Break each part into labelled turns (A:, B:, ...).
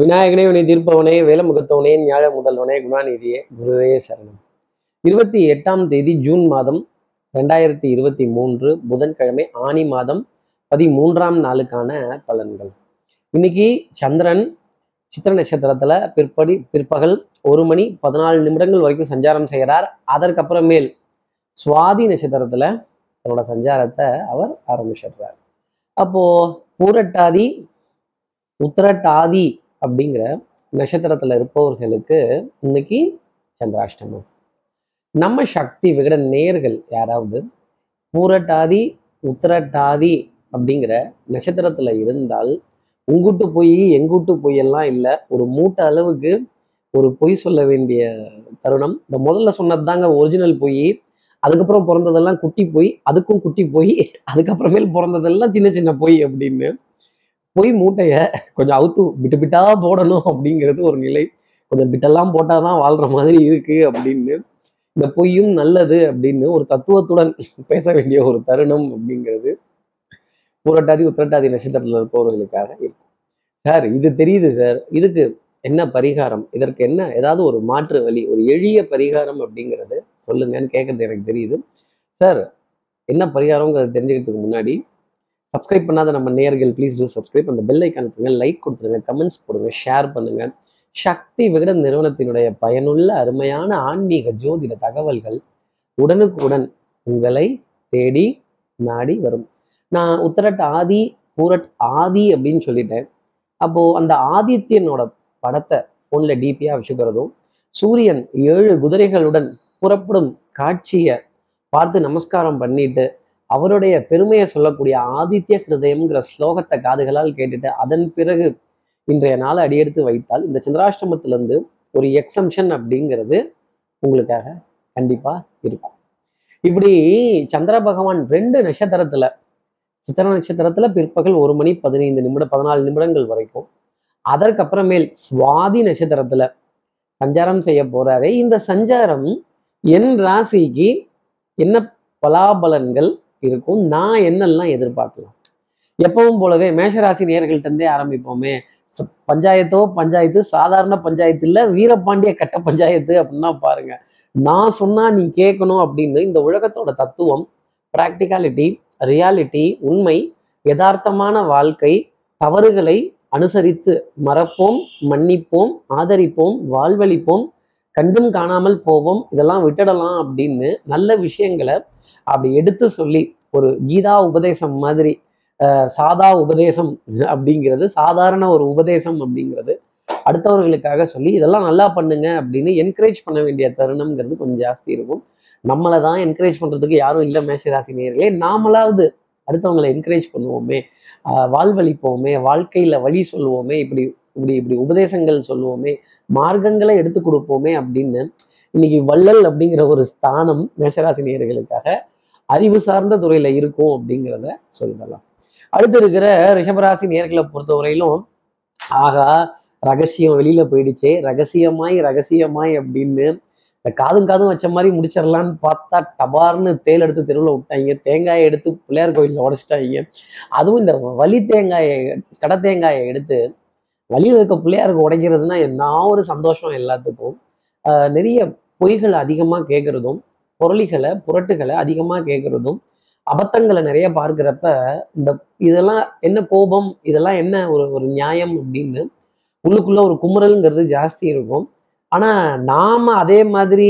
A: விநாயகனே வினை தீர்ப்பவனே வேலமுகத்தவனே ஞாழ முதல்வனே குணாநிதியே குருவே சரணம். இருபத்தி எட்டாம் தேதி ஜூன் மாதம் ரெண்டாயிரத்தி இருபத்தி மூன்று புதன்கிழமை ஆனி மாதம் பதிமூன்றாம் நாளுக்கான பலன்கள். இன்னைக்கு சந்திரன் சித்திர நட்சத்திரத்துல பிற்படி பிற்பகல் ஒரு மணி பதினாலு நிமிடங்கள் வரைக்கும் சஞ்சாரம் செய்கிறார். அதற்கப்புறமேல் சுவாதி நட்சத்திரத்துல தன்னோட சஞ்சாரத்தை அவர் ஆரம்பிச்சிடுறார். அப்போ பூரட்டாதி உத்திரட்டாதி அப்படிங்கிற நட்சத்திரத்துல இருப்பவர்களுக்கு இன்னைக்கு சந்திராஷ்டமம். நம்ம சக்தி விகட நேர்கள் யாராவது பூரட்டாதி உத்திரட்டாதி அப்படிங்கிற நட்சத்திரத்துல இருந்தால் உங்கூட்டு பொய் எங்கூட்டு பொய் எல்லாம் இல்லை ஒரு மூட்டை அளவுக்கு ஒரு பொய் சொல்ல வேண்டிய தருணம். இந்த முதல்ல சொன்னது தாங்க ஒரிஜினல் பொய். அதுக்கப்புறம் பிறந்ததெல்லாம் குட்டி பொய் அதுக்கும் குட்டி பொய் அதுக்கப்புறமேல் பிறந்ததெல்லாம் சின்ன சின்ன பொய் அப்படின்னு பொய் மூட்டையை கொஞ்சம் அவுத்து விட்டு விட்டா போடணும் அப்படிங்கிறது ஒரு நிலை. கொஞ்சம் பிட்டெல்லாம் போட்டாதான் வாழ்ற மாதிரி இருக்கு அப்படின்னு. இந்த பொய்யும் நல்லது அப்படின்னு ஒரு தத்துவத்துடன் பேச வேண்டிய ஒரு தருணம் அப்படிங்கிறது. புரட்டாதி உத்திரட்டாதி நட்சத்திரத்தில் இருப்பவர்களுக்காக இருக்கும். சார் இது தெரியுது சார். இதுக்கு என்ன பரிகாரம்? இதற்கு என்ன ஏதாவது ஒரு மாற்று வழி ஒரு எளிய பரிகாரம் அப்படிங்கிறது சொல்லுங்கன்னு கேட்கறது எனக்கு தெரியுது. சார் என்ன பரிகாரங்கிறது தெரிஞ்சுக்கிறதுக்கு முன்னாடி சப்ஸ்கிரைப் பண்ணாத நம்ம நேர்கள் ப்ளீஸ் டூ சப்ஸ்கிரைப் அந்த பெல் ஐக்கான் லைக் கொடுத்துருங்க கமெண்ட்ஸ் போடுங்க ஷேர் பண்ணுங்க. சக்தி விகடன் நிறுவனத்தினுடைய பயனுள்ள அருமையான ஆன்மீக ஜோதிட தகவல்கள் உடனுக்குடன் உங்களை தேடி நாடி வரும். நான் உத்தரட் ஆதி பூரட் ஆதி அப்படின்னு சொல்லிட்டேன். அப்போ அந்த ஆதித்யனோட படத்தை ஃபோனில் டிபியாக வச்சுக்கிறதும் சூரியன் ஏழு குதிரைகளுடன் புறப்படும் காட்சியை பார்த்து நமஸ்காரம் பண்ணிட்டு அவருடைய பெருமையை சொல்லக்கூடிய ஆதித்ய ஹிருதயம்ங்கிற ஸ்லோகத்தை காதுகளால் கேட்டுட்டு அதன் பிறகு இன்றைய நாளை அடியெடுத்து வைத்தால் இந்த சந்திராஷ்டமத்திலிருந்து ஒரு எக்ஸம்ஷன் அப்படிங்கிறது உங்களுக்காக கண்டிப்பா இருக்கும். இப்படி சந்திர பகவான் ரெண்டு நட்சத்திரத்துல சித்திர நட்சத்திரத்துல பிற்பகல் ஒரு மணி பதினைந்து நிமிடம் பதினாலு நிமிடங்கள் வரைக்கும் அதற்கப்புறமேல் சுவாதி நட்சத்திரத்துல சஞ்சாரம் செய்ய போறாரு. இந்த சஞ்சாரம் என் ராசிக்கு என்ன பலாபலன்கள் இருக்கும். நான் என்னெல்லாம் எதிர்பார்க்கலாம்? எப்பவும் போலவே மேஷராசி நேர்கள்ட்டே இருந்தே ஆரம்பிப்போமே. பஞ்சாயத்தோ பஞ்சாயத்து சாதாரண பஞ்சாயத்து இல்ல வீரபாண்டிய கட்ட பஞ்சாயத்து அப்படின்னா பாருங்க. நான் சொன்னா நீ கேட்கணும் அப்படின்னு இந்த உலகத்தோட தத்துவம் பிராக்டிகாலிட்டி ரியாலிட்டி உண்மை யதார்த்தமான வாழ்க்கை தவறுகளை அனுசரித்து மறப்போம் மன்னிப்போம் ஆதரிப்போம் வாழ்வழிப்போம் கண்டும் காணாமல் போவோம் இதெல்லாம் விட்டுடலாம் அப்படின்னு நல்ல விஷயங்களை அப்படி எடுத்து சொல்லி ஒரு கீதா உபதேசம் மாதிரி சாதா உபதேசம் அப்படிங்கிறது சாதாரண ஒரு உபதேசம் அப்படிங்கிறது அடுத்தவர்களுக்காக சொல்லி இதெல்லாம் நல்லா பண்ணுங்க அப்படின்னு என்கரேஜ் பண்ண வேண்டிய தருணம்ங்கிறது கொஞ்சம் ஜாஸ்தி இருக்கும். நம்மளை தான் என்கரேஜ் பண்ணுறதுக்கு யாரும் இல்லை மேஷராசி நேர்களே நாமளாவது அடுத்தவங்களை என்கரேஜ் பண்ணுவோமே வாழ்வழிப்போமே வாழ்க்கையில் வழி சொல்லுவோமே இப்படி இப்படி இப்படி உபதேசங்கள் சொல்லுவோமே மார்க்கங்களை எடுத்து கொடுப்போமே அப்படின்னு இன்னைக்கு வள்ளல் அப்படிங்கிற ஒரு ஸ்தானம் மேஷராசினியர்களுக்காக அறிவு சார்ந்த துறையில இருக்கும் அப்படிங்கிறத சொல்லிடலாம். அடுத்து இருக்கிற ரிஷபராசி நேர்களை பொறுத்தவரையிலும் ஆகா ரகசியம் வெளியில போயிடுச்சே. ரகசியமாய் ரகசியமாய் அப்படின்னு இந்த காதும் காதும் வச்ச மாதிரி முடிச்சிடலான்னு பார்த்தா டபார்னு தேல் எடுத்து தெருவில் விட்டாங்க. தேங்காயை எடுத்து பிள்ளையார் கோயிலில் உடச்சிட்டாங்க. அதுவும் இந்த வலி தேங்காயை கடை தேங்காயை எடுத்து வழியில் இருக்க பிள்ளையாருக்கு உடைக்கிறதுனா என்ன ஒரு சந்தோஷம் எல்லாத்துக்கும். ஆஹ் நிறைய பொய்கள் அதிகமாக கேட்குறதும் பொருளிகளை புரட்டுகளை அதிகமாக கேட்குறதும் அபத்தங்களை நிறைய பார்க்குறப்ப இந்த இதெல்லாம் என்ன கோபம் இதெல்லாம் என்ன ஒரு ஒரு நியாயம் அப்படின்னு உள்ளுக்குள்ள ஒரு குமுறல்ங்கிறது ஜாஸ்தி இருக்கும். ஆனா நாம அதே மாதிரி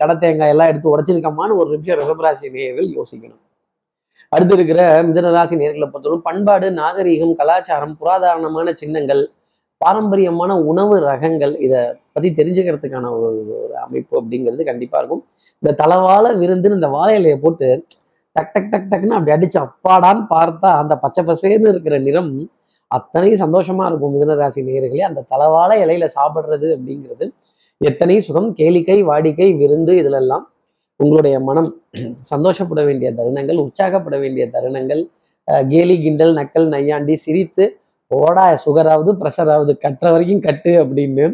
A: கடை தேங்காய் எல்லாம் எடுத்து உடச்சிருக்கோமான்னு ஒரு நிமிஷம் ரிஷபராசி நேயர்கள் யோசிக்கணும். அடுத்து இருக்கிற மிதனராசி நேர்களை பொறுத்தவரை பண்பாடு நாகரீகம் கலாச்சாரம் புராதாரணமான சின்னங்கள் பாரம்பரியமான உணவு ரகங்கள் இதை பத்தி தெரிஞ்சுக்கிறதுக்கான ஒரு ஒரு அமைப்பு அப்படிங்கிறது கண்டிப்பாக இருக்கும். இந்த தளவாழ விருந்துன்னு இந்த வாழை இலையை போட்டு டக் டக் டக் டக்னு அப்படி அடிச்சு அப்பாடான்னு பார்த்தா அந்த பச்சை பசேன்னு இருக்கிற நிறம் அத்தனை சந்தோஷமா இருக்கும். மிதனராசி நேர்களே அந்த தளவாழ இலையில சாப்பிட்றது அப்படிங்கிறது எத்தனை சுகம். கேளிக்கை வாடிக்கை விருந்து இதிலெல்லாம் உங்களுடைய மனம் சந்தோஷப்பட வேண்டிய தருணங்கள் உற்சாகப்பட வேண்டிய தருணங்கள் கேலி கிண்டல் நக்கல் நையாண்டி சிரித்து ஓடா சுகராவது ப்ரெஷராவது கட்டுற வரைக்கும் கட்டு அப்படின்னு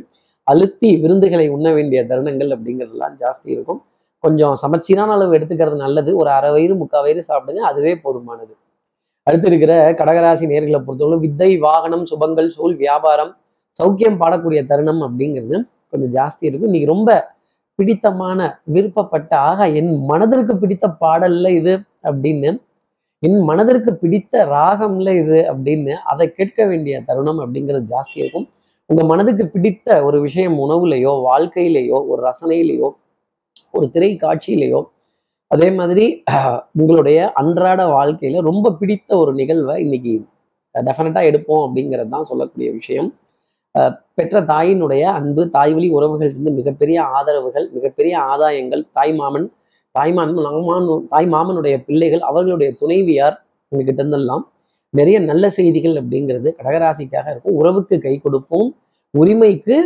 A: அழுத்தி விருந்துகளை உண்ண வேண்டிய தருணங்கள் அப்படிங்கிறதுலாம் ஜாஸ்தி இருக்கும். கொஞ்சம் சமச்சீரான அளவு எடுத்துக்கிறது நல்லது. ஒரு அரை வயிறு முக்கால் வயிறு சாப்பிடுங்க அதுவே போதுமானது. அடுத்து இருக்கிற கடகராசி நேர்களை பொறுத்தவரை வித்தை வாகனம் சுபங்கள் சூழ் வியாபாரம் சௌக்கியம் பாடக்கூடிய தருணம் அப்படிங்கிறது கொஞ்சம் ஜாஸ்தி இருக்கும். இன்னைக்கு ரொம்ப பிடித்தமான விருப்பப்பட்ட ஆக என் மனதிற்கு பிடித்த பாடல்ல இது அப்படின்னு என் மனதிற்கு பிடித்த ராகம்ல இது அப்படின்னு அதை கேட்க வேண்டிய தருணம் அப்படிங்கிறது ஜாஸ்தி இருக்கும். உங்க மனதுக்கு பிடித்த ஒரு விஷயம் உணவுலையோ வாழ்க்கையிலேயோ ஒரு ரசனையிலேயோ ஒரு திரை காட்சியிலேயோ அதே மாதிரி உங்களுடைய அன்றாட வாழ்க்கையில ரொம்ப பிடித்த ஒரு நிகழ்வை இன்னைக்கு டெஃபினட்டா எடுப்போம் அப்படிங்கிறது தான் சொல்லக்கூடிய விஷயம். பெற்ற தாயினுடைய அன்பு தாய் வழி இருந்து மிகப்பெரிய ஆதரவுகள் மிகப்பெரிய ஆதாயங்கள் தாய் மாமன் தாய்மான் மாமன் தாய் மாமனுடைய பிள்ளைகள் அவர்களுடைய துணைவியார் உங்ககிட்ட இருந்தெல்லாம் நிறைய நல்ல செய்திகள் அப்படிங்கிறது கடகராசிக்காக இருக்கும். உறவுக்கு கை கொடுப்போம் உரிமைக்கு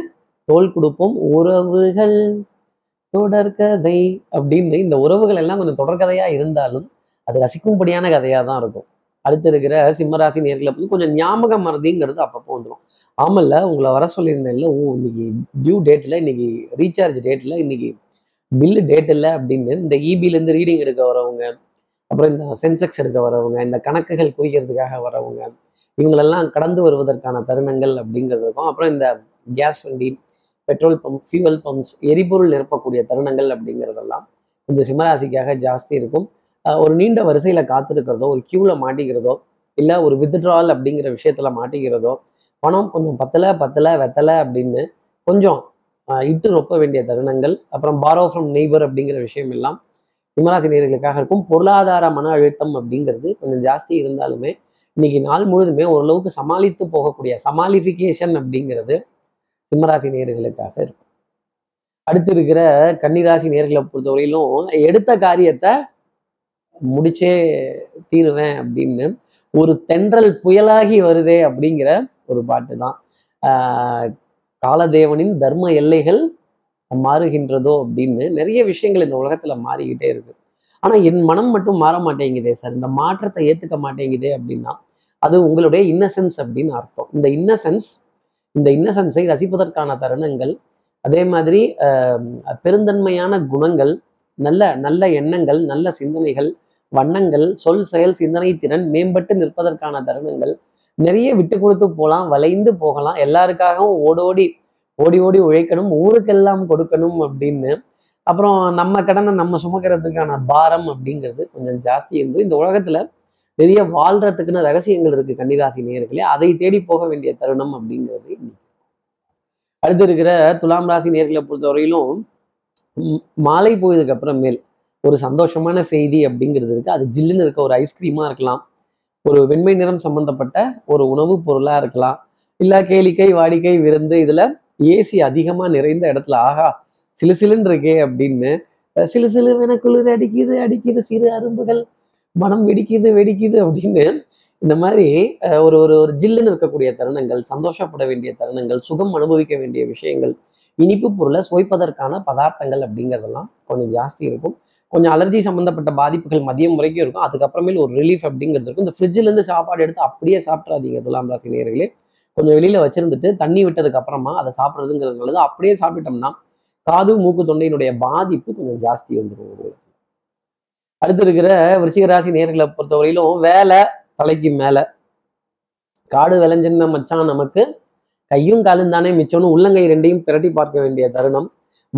A: தோல் கொடுப்போம். உறவுகள் தொடர்கதை அப்படின்னு இந்த உறவுகள் எல்லாம் கொஞ்சம் தொடர்கதையா இருந்தாலும் அது ரசிக்கும்படியான கதையா தான் இருக்கும். அடுத்து இருக்கிற சிம்மராசி நேர்களை வந்து கொஞ்சம் ஞாபகம் மறதிங்கிறது அப்பப்போ வந்துடும் ஆமல்ல உங்களை வர சொல்லியிருந்தேன்ல ஓ இன்னைக்கு டியூ டேட்ல இன்னைக்கு ரீசார்ஜ் டேட்ல இன்னைக்கு பில்லு டேட் இல்லை அப்படின்னு இந்த இபிலேருந்து ரீடிங் எடுக்க வரவங்க அப்புறம் இந்த சென்செக்ஸ் எடுக்க வரவங்க இந்த கணக்குகள் குறிக்கிறதுக்காக வரவங்க இவங்களெல்லாம் கடந்து வருவதற்கான தருணங்கள் அப்படிங்கிறது இருக்கும். அப்புறம் இந்த கேஸ் வண்டி பெட்ரோல் பம்ப் ஃபியூவல் பம்ப்ஸ் எரிபொருள் நிரப்பக்கூடிய தருணங்கள் அப்படிங்கிறதெல்லாம் கொஞ்சம் சிம்மராசிக்காக ஜாஸ்தி இருக்கும். ஒரு நீண்ட வரிசையில் காத்திருக்கிறதோ ஒரு க்யூவில் மாட்டிக்கிறதோ இல்லை ஒரு வித்ட்ரால் அப்படிங்கிற விஷயத்தில் மாட்டிக்கிறதோ பணம் கொஞ்சம் பத்தலை பத்தலை வெத்தலை அப்படின்னு கொஞ்சம் இட்டு ரொப்ப வேண்டிய தருணங்கள் அப்புறம் பாரோ ஃப்ரம் நெய்பர் அப்படிங்கிற விஷயம் எல்லாம் சிம்மராசி நேர்களுக்காக இருக்கும். பொருளாதார மன அழுத்தம் அப்படிங்கிறது கொஞ்சம் ஜாஸ்தி இருந்தாலுமே இன்னைக்கு நாள் முழுதுமே ஓரளவுக்கு சமாளித்து போகக்கூடிய சமாளிஃபிகேஷன் அப்படிங்கிறது சிம்மராசி நேர்களுக்காக இருக்கும். அடுத்து இருக்கிற கன்னிராசி நேர்களை பொறுத்தவரையிலும் எடுத்த காரியத்தை முடிச்சே தீருவேன் அப்படின்னு ஒரு தென்றல் புயலாகி வருதே அப்படிங்கிற ஒரு பாட்டு தான். காலதேவனின் தர்ம எல்லைகள் மாறுகின்றதோ அப்படின்னு நிறைய விஷயங்கள் இந்த உலகத்துல மாறிக்கிட்டே இருக்கு. ஆனா என் மனம் மட்டும் மாற மாட்டேங்குதே சார். இந்த மாற்றத்தை ஏத்துக்க மாட்டேங்குதே அப்படின்னா அது உங்களுடைய இன்னசென்ஸ் அப்படின்னு அர்த்தம். இந்த இன்னசென்ஸ் இந்த இன்னசென்ஸை ரசிப்பதற்கான தருணங்கள் அதே மாதிரி பெருந்தன்மையான குணங்கள் நல்ல நல்ல எண்ணங்கள் நல்ல சிந்தனைகள் வண்ணங்கள் சொல் செயல் சிந்தனை திறன் மேம்பட்டு நிற்பதற்கான தருணங்கள் நிறைய விட்டு கொடுத்து போகலாம் வளைந்து போகலாம். எல்லாருக்காகவும் ஓடோடி ஓடி ஓடி உழைக்கணும் ஊருக்கெல்லாம் கொடுக்கணும் அப்படின்னு. அப்புறம் நம்ம கடனை நம்ம சுமக்கிறதுக்கான பாரம் அப்படிங்கிறது கொஞ்சம் ஜாஸ்தி இருந்து இந்த உலகத்துல நிறைய வாழ்றதுக்குன்னு ரகசியங்கள் இருக்கு கன்னிராசி நேர்களே அதை தேடி போக வேண்டிய தருணம் அப்படிங்கிறது அடுத்து இருக்கிற துலாம் ராசி நேர்களை பொறுத்தவரையிலும் மாலை போயதுக்கு அப்புறமேல் ஒரு சந்தோஷமான செய்தி அப்படிங்கிறது இருக்கு. அது ஜில்லுன்னு இருக்க ஒரு ஐஸ்கிரீமா இருக்கலாம். ஒரு வெண்மை நிறம் சம்பந்தப்பட்ட ஒரு உணவுப் பொருளா இருக்கலாம். இல்லை கேளிக்கை வாடிக்கை விருந்து இதுல ஏசி அதிகமா நிறைந்த இடத்துல ஆகா சிலு சிலுன்னு இருக்கே அப்படின்னு சிலு சிலு என குளிர் அடிக்குது அடிக்குது சிறு அரும்புகள் மனம் வெடிக்குது வெடிக்குது அப்படின்னு இந்த மாதிரி ஒரு ஒரு ஒரு ஜில்லுன்னு இருக்கக்கூடிய தருணங்கள் சந்தோஷப்பட வேண்டிய தருணங்கள் சுகம் அனுபவிக்க வேண்டிய விஷயங்கள் இனிப்பு பொருளை சுவைப்பதற்கான பதார்த்தங்கள் அப்படிங்கிறதெல்லாம் கொஞ்சம் ஜாஸ்தி இருக்கும். கொஞ்சம் அலர்ஜி சம்மந்தப்பட்ட பாதிப்புகள் மதியம் வரைக்கும் இருக்கும். அதுக்கப்புறமேல ஒரு ரிலீஃப் அப்படிங்கிறது இருக்கும். இந்த ஃப்ரிட்ஜில் இருந்து சாப்பாடு எடுத்து அப்படியே சாப்பிட்றாதீங்க துலாம் ராசி நேர்களே கொஞ்சம் வெளியில வச்சிருந்துட்டு தண்ணி விட்டதுக்கு அப்புறமா அதை சாப்பிட்றதுங்கிறது நல்லது. அப்படியே சாப்பிட்டோம்னா காது மூக்கு தொண்டையினுடைய பாதிப்பு கொஞ்சம் ஜாஸ்தி வந்துடும் அடுத்து இருக்கிற விருச்சிக ராசி நேர்களை பொறுத்தவரையிலும் வேலை தலைக்கு மேல. காடு விளைஞ்சிருந்த மச்சான் நமக்கு கையும் காலும் தானே மிச்சம்னு உள்ளங்கை ரெண்டையும் பிரட்டி பார்க்க வேண்டிய தருணம்.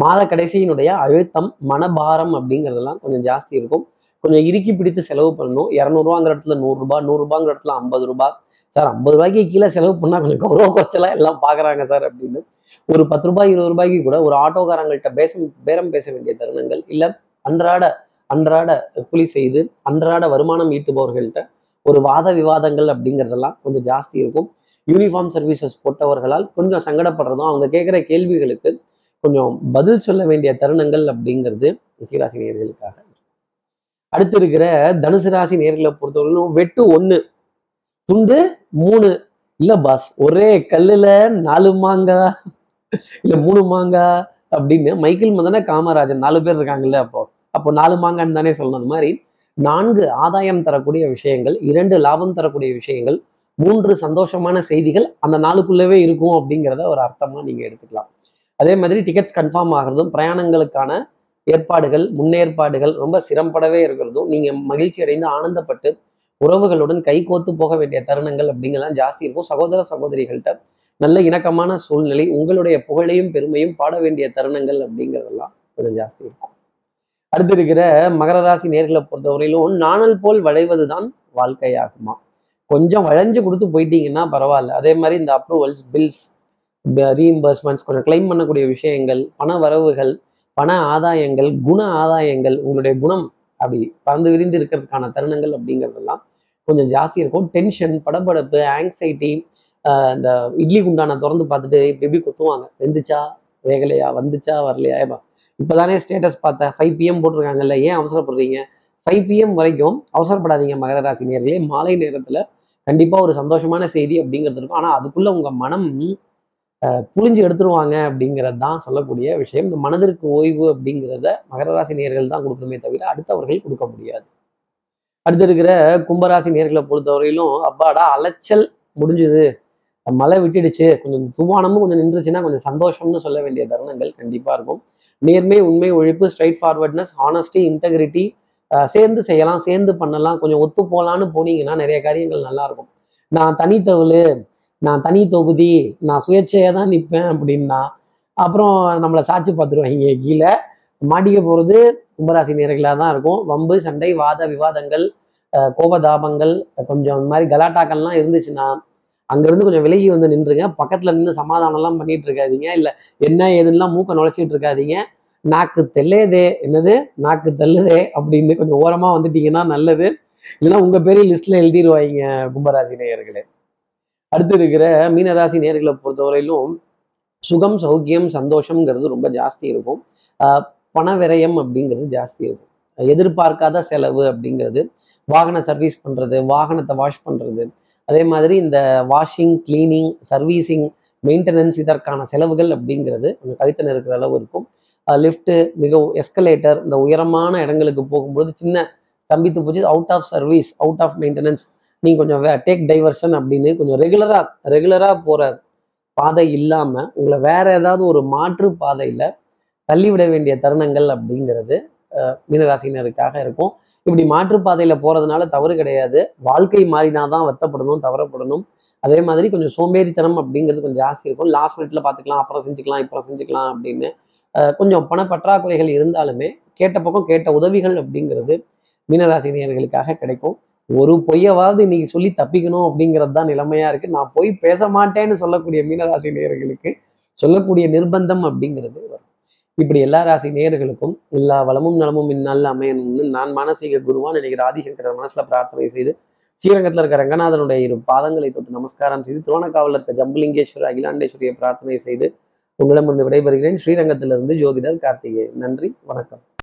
A: மாத கடைசியினுடைய அழுத்தம் மனபாரம் அப்படிங்கிறதெல்லாம் கொஞ்சம் ஜாஸ்தி இருக்கும். கொஞ்சம் இறுக்கி பிடித்து செலவு பண்ணணும். இரநூறுவாங்கிற இடத்துல நூறுரூபா நூறுரூபாங்கிற இடத்துல ஐம்பது ரூபாய் சார் ஐம்பது ரூபாய்க்கு கீழே செலவு பண்ணால் கொஞ்சம் கௌரவ குறைச்சலா எல்லாம் பார்க்குறாங்க சார் அப்படின்னு. ஒரு பத்து ரூபாய் இருபது ரூபாய்க்கு கூட ஒரு ஆட்டோக்காரங்கள்ட்ட பேச பேரம் பேச வேண்டிய தருணங்கள் இல்லை அன்றாட அன்றாட கூலி செய்து அன்றாட வருமானம் ஈட்டுபவர்கள்ட்ட ஒரு வாத விவாதங்கள் அப்படிங்கிறதெல்லாம் கொஞ்சம் ஜாஸ்தி இருக்கும். யூனிஃபார்ம் சர்வீசஸ் போட்டவர்களால் கொஞ்சம் சங்கடப்படுறதும் அவங்க கேட்குற கேள்விகளுக்கு கொஞ்சம் பதில் சொல்ல வேண்டிய தருணங்கள் அப்படிங்கிறது ராசி நேர்களுக்காக அடுத்து இருக்கிற தனுசு ராசி நேர்களை பொறுத்தவரைக்கும் வெட்டு ஒன்று துண்டு மூணு இல்ல பாஸ் ஒரே கல்லுல நாலு மாங்கா இல்ல மூணு மாங்கா அப்படின்னு மைக்கேல் மதன காமராஜன் நாலு பேர் இருக்காங்கல்ல அப்போ அப்போ நாலு மாங்கான்னு தானே சொல்லணும். அது மாதிரி நான்கு ஆதாயம் தரக்கூடிய விஷயங்கள் இரண்டு லாபம் தரக்கூடிய விஷயங்கள் மூன்று சந்தோஷமான செய்திகள் அந்த நாளுக்குள்ளவே இருக்கும் அப்படிங்கிறத ஒரு அர்த்தமா நீங்க எடுத்துக்கலாம். அதே மாதிரி டிக்கெட்ஸ் கன்ஃபார்ம் ஆகிறதும் பிரயாணங்களுக்கான ஏற்பாடுகள் முன்னேற்பாடுகள் ரொம்ப சிரமப்படவே இருக்கிறதும் நீங்க மகிழ்ச்சி அடைந்து ஆனந்தப்பட்டு உறவுகளுடன் கைகோத்து போக வேண்டிய தருணங்கள் அப்படிங்கலாம் ஜாஸ்தி இருக்கும். சகோதர சகோதரிகள்கிட்ட நல்ல இணக்கமான சூழ்நிலை உங்களுடைய புகழையும் பெருமையும் பாட வேண்டிய தருணங்கள் அப்படிங்கிறதெல்லாம் கொஞ்சம் ஜாஸ்தி இருக்கும். அடுத்து இருக்கிற மகர ராசி நேர்களை பொறுத்தவரையிலும் நாணல் போல் வளைவதுதான் வாழ்க்கையாகுமா? கொஞ்சம் வளைஞ்சு கொடுத்து போயிட்டீங்கன்னா பரவாயில்ல. அதே மாதிரி இந்த அப்ரூவல்ஸ் பில்ஸ் ரீஇம்பர்ஸ்மெண்ட்ஸ் கொஞ்சம் கிளைம் பண்ணக்கூடிய விஷயங்கள் பண வரவுகள் பண ஆதாயங்கள் குண ஆதாயங்கள் உங்களுடைய குணம் அப்படி பறந்து விரிந்து இருக்கிறதுக்கான தருணங்கள் அப்படிங்கிறதெல்லாம் கொஞ்சம் ஜாஸ்தி இருக்கும். டென்ஷன் படபடப்பு ஆங்ஸைட்டி இந்த இட்லி குண்டான திறந்து பார்த்துட்டு இப்படி இப்படி குத்துவாங்க. வெந்துச்சா? வேகலையா? வந்துச்சா? வரலையா? ஏப்பா இப்போதானே ஸ்டேட்டஸ் பார்த்தேன் ஃபைவ் பிஎம் போட்டிருக்காங்கல்ல ஏன் அவசரப்படுறீங்க? ஃபைவ் பிஎம் வரைக்கும் அவசரப்படாதீங்க மகர ராசி நேர்களே மாலை நேரத்தில் கண்டிப்பாக ஒரு சந்தோஷமான செய்தி அப்படிங்கிறது இருக்கும். ஆனால் அதுக்குள்ளே உங்கள் மனம் புளிஞ்சு எடுத்துருவாங்க அப்படிங்கிறது தான் சொல்லக்கூடிய விஷயம். இந்த மனதிற்கு ஓய்வு அப்படிங்கிறத மகர ராசி நேர்கள் தான் கொடுக்கணுமே தவிர அடுத்தவர்கள் கொடுக்க முடியாது. அடுத்து இருக்கிற கும்பராசி நேர்களை பொறுத்தவரையிலும் அப்பாடா அலைச்சல் முடிஞ்சுது. மழை விட்டுடுச்சு. கொஞ்சம் துவானமும் கொஞ்சம் நின்றுச்சுன்னா கொஞ்சம் சந்தோஷம்னு சொல்ல வேண்டிய தருணங்கள் கண்டிப்பாக இருக்கும். நேர்மை உண்மை ஒழிப்பு ஸ்ட்ரைட் ஃபார்வர்ட்னஸ் ஹானஸ்டி இன்டெகிரிட்டி சேர்ந்து செய்யலாம் சேர்ந்து பண்ணலாம் கொஞ்சம் ஒத்து போகலான்னு போனீங்கன்னா நிறைய காரியங்கள் நல்லா இருக்கும். நான் தனித்தவள் நான் தனி தொகுதி நான் சுயேட்சையாக தான் நிற்பேன் அப்படின்னா அப்புறம் நம்மளை சாட்சி பார்த்துருவாங்க கீழே. மாட்டிக்க போகிறது கும்பராசி நேர்களாக தான் இருக்கும். வம்பு சண்டை வாத விவாதங்கள் கோபதாபங்கள் கொஞ்சம் இந்த மாதிரி கலாட்டாக்கள்லாம் இருந்துச்சுன்னா அங்கேருந்து கொஞ்சம் விலகி வந்து நின்றுங்க. பக்கத்தில் நின்று சமாதானம்லாம் பண்ணிட்டு இருக்காதீங்க. இல்லை என்ன ஏதுன்னெலாம் மூக்க நுழைச்சிட்டு இருக்காதீங்க. நாக்கு தெல்லையதே என்னது? நாக்கு தள்ளுதே அப்படின்னு கொஞ்சம் ஓரமாக வந்துட்டீங்கன்னா நல்லது. இல்லைன்னா உங்கள் பேரையும் லிஸ்ட்டில் எழுதிடுவாங்க கும்பராசி நேயர்களே. அடுத்து இருக்கிற மீனராசி நேர்களை பொறுத்தவரையிலும் சுகம் சௌக்கியம் சந்தோஷம்ங்கிறது ரொம்ப ஜாஸ்தி இருக்கும். பண விரயம் அப்படிங்கிறது ஜாஸ்தி இருக்கும். எதிர்பார்க்காத செலவு அப்படிங்கிறது வாகன சர்வீஸ் பண்ணுறது வாகனத்தை வாஷ் பண்ணுறது அதே மாதிரி இந்த வாஷிங் கிளீனிங் சர்வீசிங் மெயின்டெனன்ஸ் இதற்கான செலவுகள் அப்படிங்கிறது கொஞ்சம் கழுத்தில் இருக்கிற அளவு இருக்கும். லிஃப்ட்டு மிக எஸ்கலேட்டர் இந்த உயரமான இடங்களுக்கு போகும்போது சின்ன ஸ்தம்பித்து போச்சு out of service out of maintenance நீங்கள் கொஞ்சம் டேக் டைவர்ஷன் அப்படின்னு கொஞ்சம் ரெகுலராக ரெகுலராக போகிற பாதை இல்லாமல் உங்களை வேற ஏதாவது ஒரு மாற்று பாதையில் தள்ளிவிட வேண்டிய தருணங்கள் அப்படிங்கிறது மீனராசினருக்காக இருக்கும். இப்படி மாற்றுப்பாதையில் போகிறதுனால தவறு கிடையாது. வாழ்க்கை மாறினாதான் வருத்தப்படணும் தவறப்படணும். அதே மாதிரி கொஞ்சம் சோம்பேறித்தனம் அப்படிங்கிறது கொஞ்சம் ஜாஸ்தி இருக்கும். லாஸ்ட் மினிட்ல பார்த்துக்கலாம் அப்புறம் செஞ்சுக்கலாம் அப்புறம் செஞ்சுக்கலாம் அப்படின்னு. கொஞ்சம் பண பற்றாக்குறைகள் இருந்தாலுமே கேட்ட பக்கம் கேட்ட உதவிகள் அப்படிங்கிறது மீனராசினியர்களுக்காக கிடைக்கும். ஒரு பொய்யவாவது இன்னைக்கு சொல்லி தப்பிக்கணும் அப்படிங்கிறது தான் நிலைமையா இருக்கு. நான் பொய் பேச மாட்டேன்னு சொல்லக்கூடிய மீனராசி நேயர்களுக்கு சொல்லக்கூடிய நிர்பந்தம் அப்படிங்கிறது வரும். இப்படி எல்லா ராசி நேயர்களுக்கும் எல்லா வளமும் நலமும் இந்நாளில் அமையணும்னு நான் மானசீக குருவான் நினைக்கிற ஆதிசங்கர மனசுல பிரார்த்தனை செய்து ஸ்ரீரங்கத்தில் இருக்க ரங்கநாதனுடைய இரு பாதங்களை தொட்டு நமஸ்காரம் செய்து திருவண்ணக்காவலில் இருக்க ஜம்புலிங்கேஸ்வரர் அகிலாண்டேஸ்வரியை பிரார்த்தனை செய்து உங்களிடமிருந்து விடைபெறுகிறேன். ஸ்ரீரங்கத்திலிருந்து ஜோதிடர் கார்த்திகேயன். நன்றி. வணக்கம்.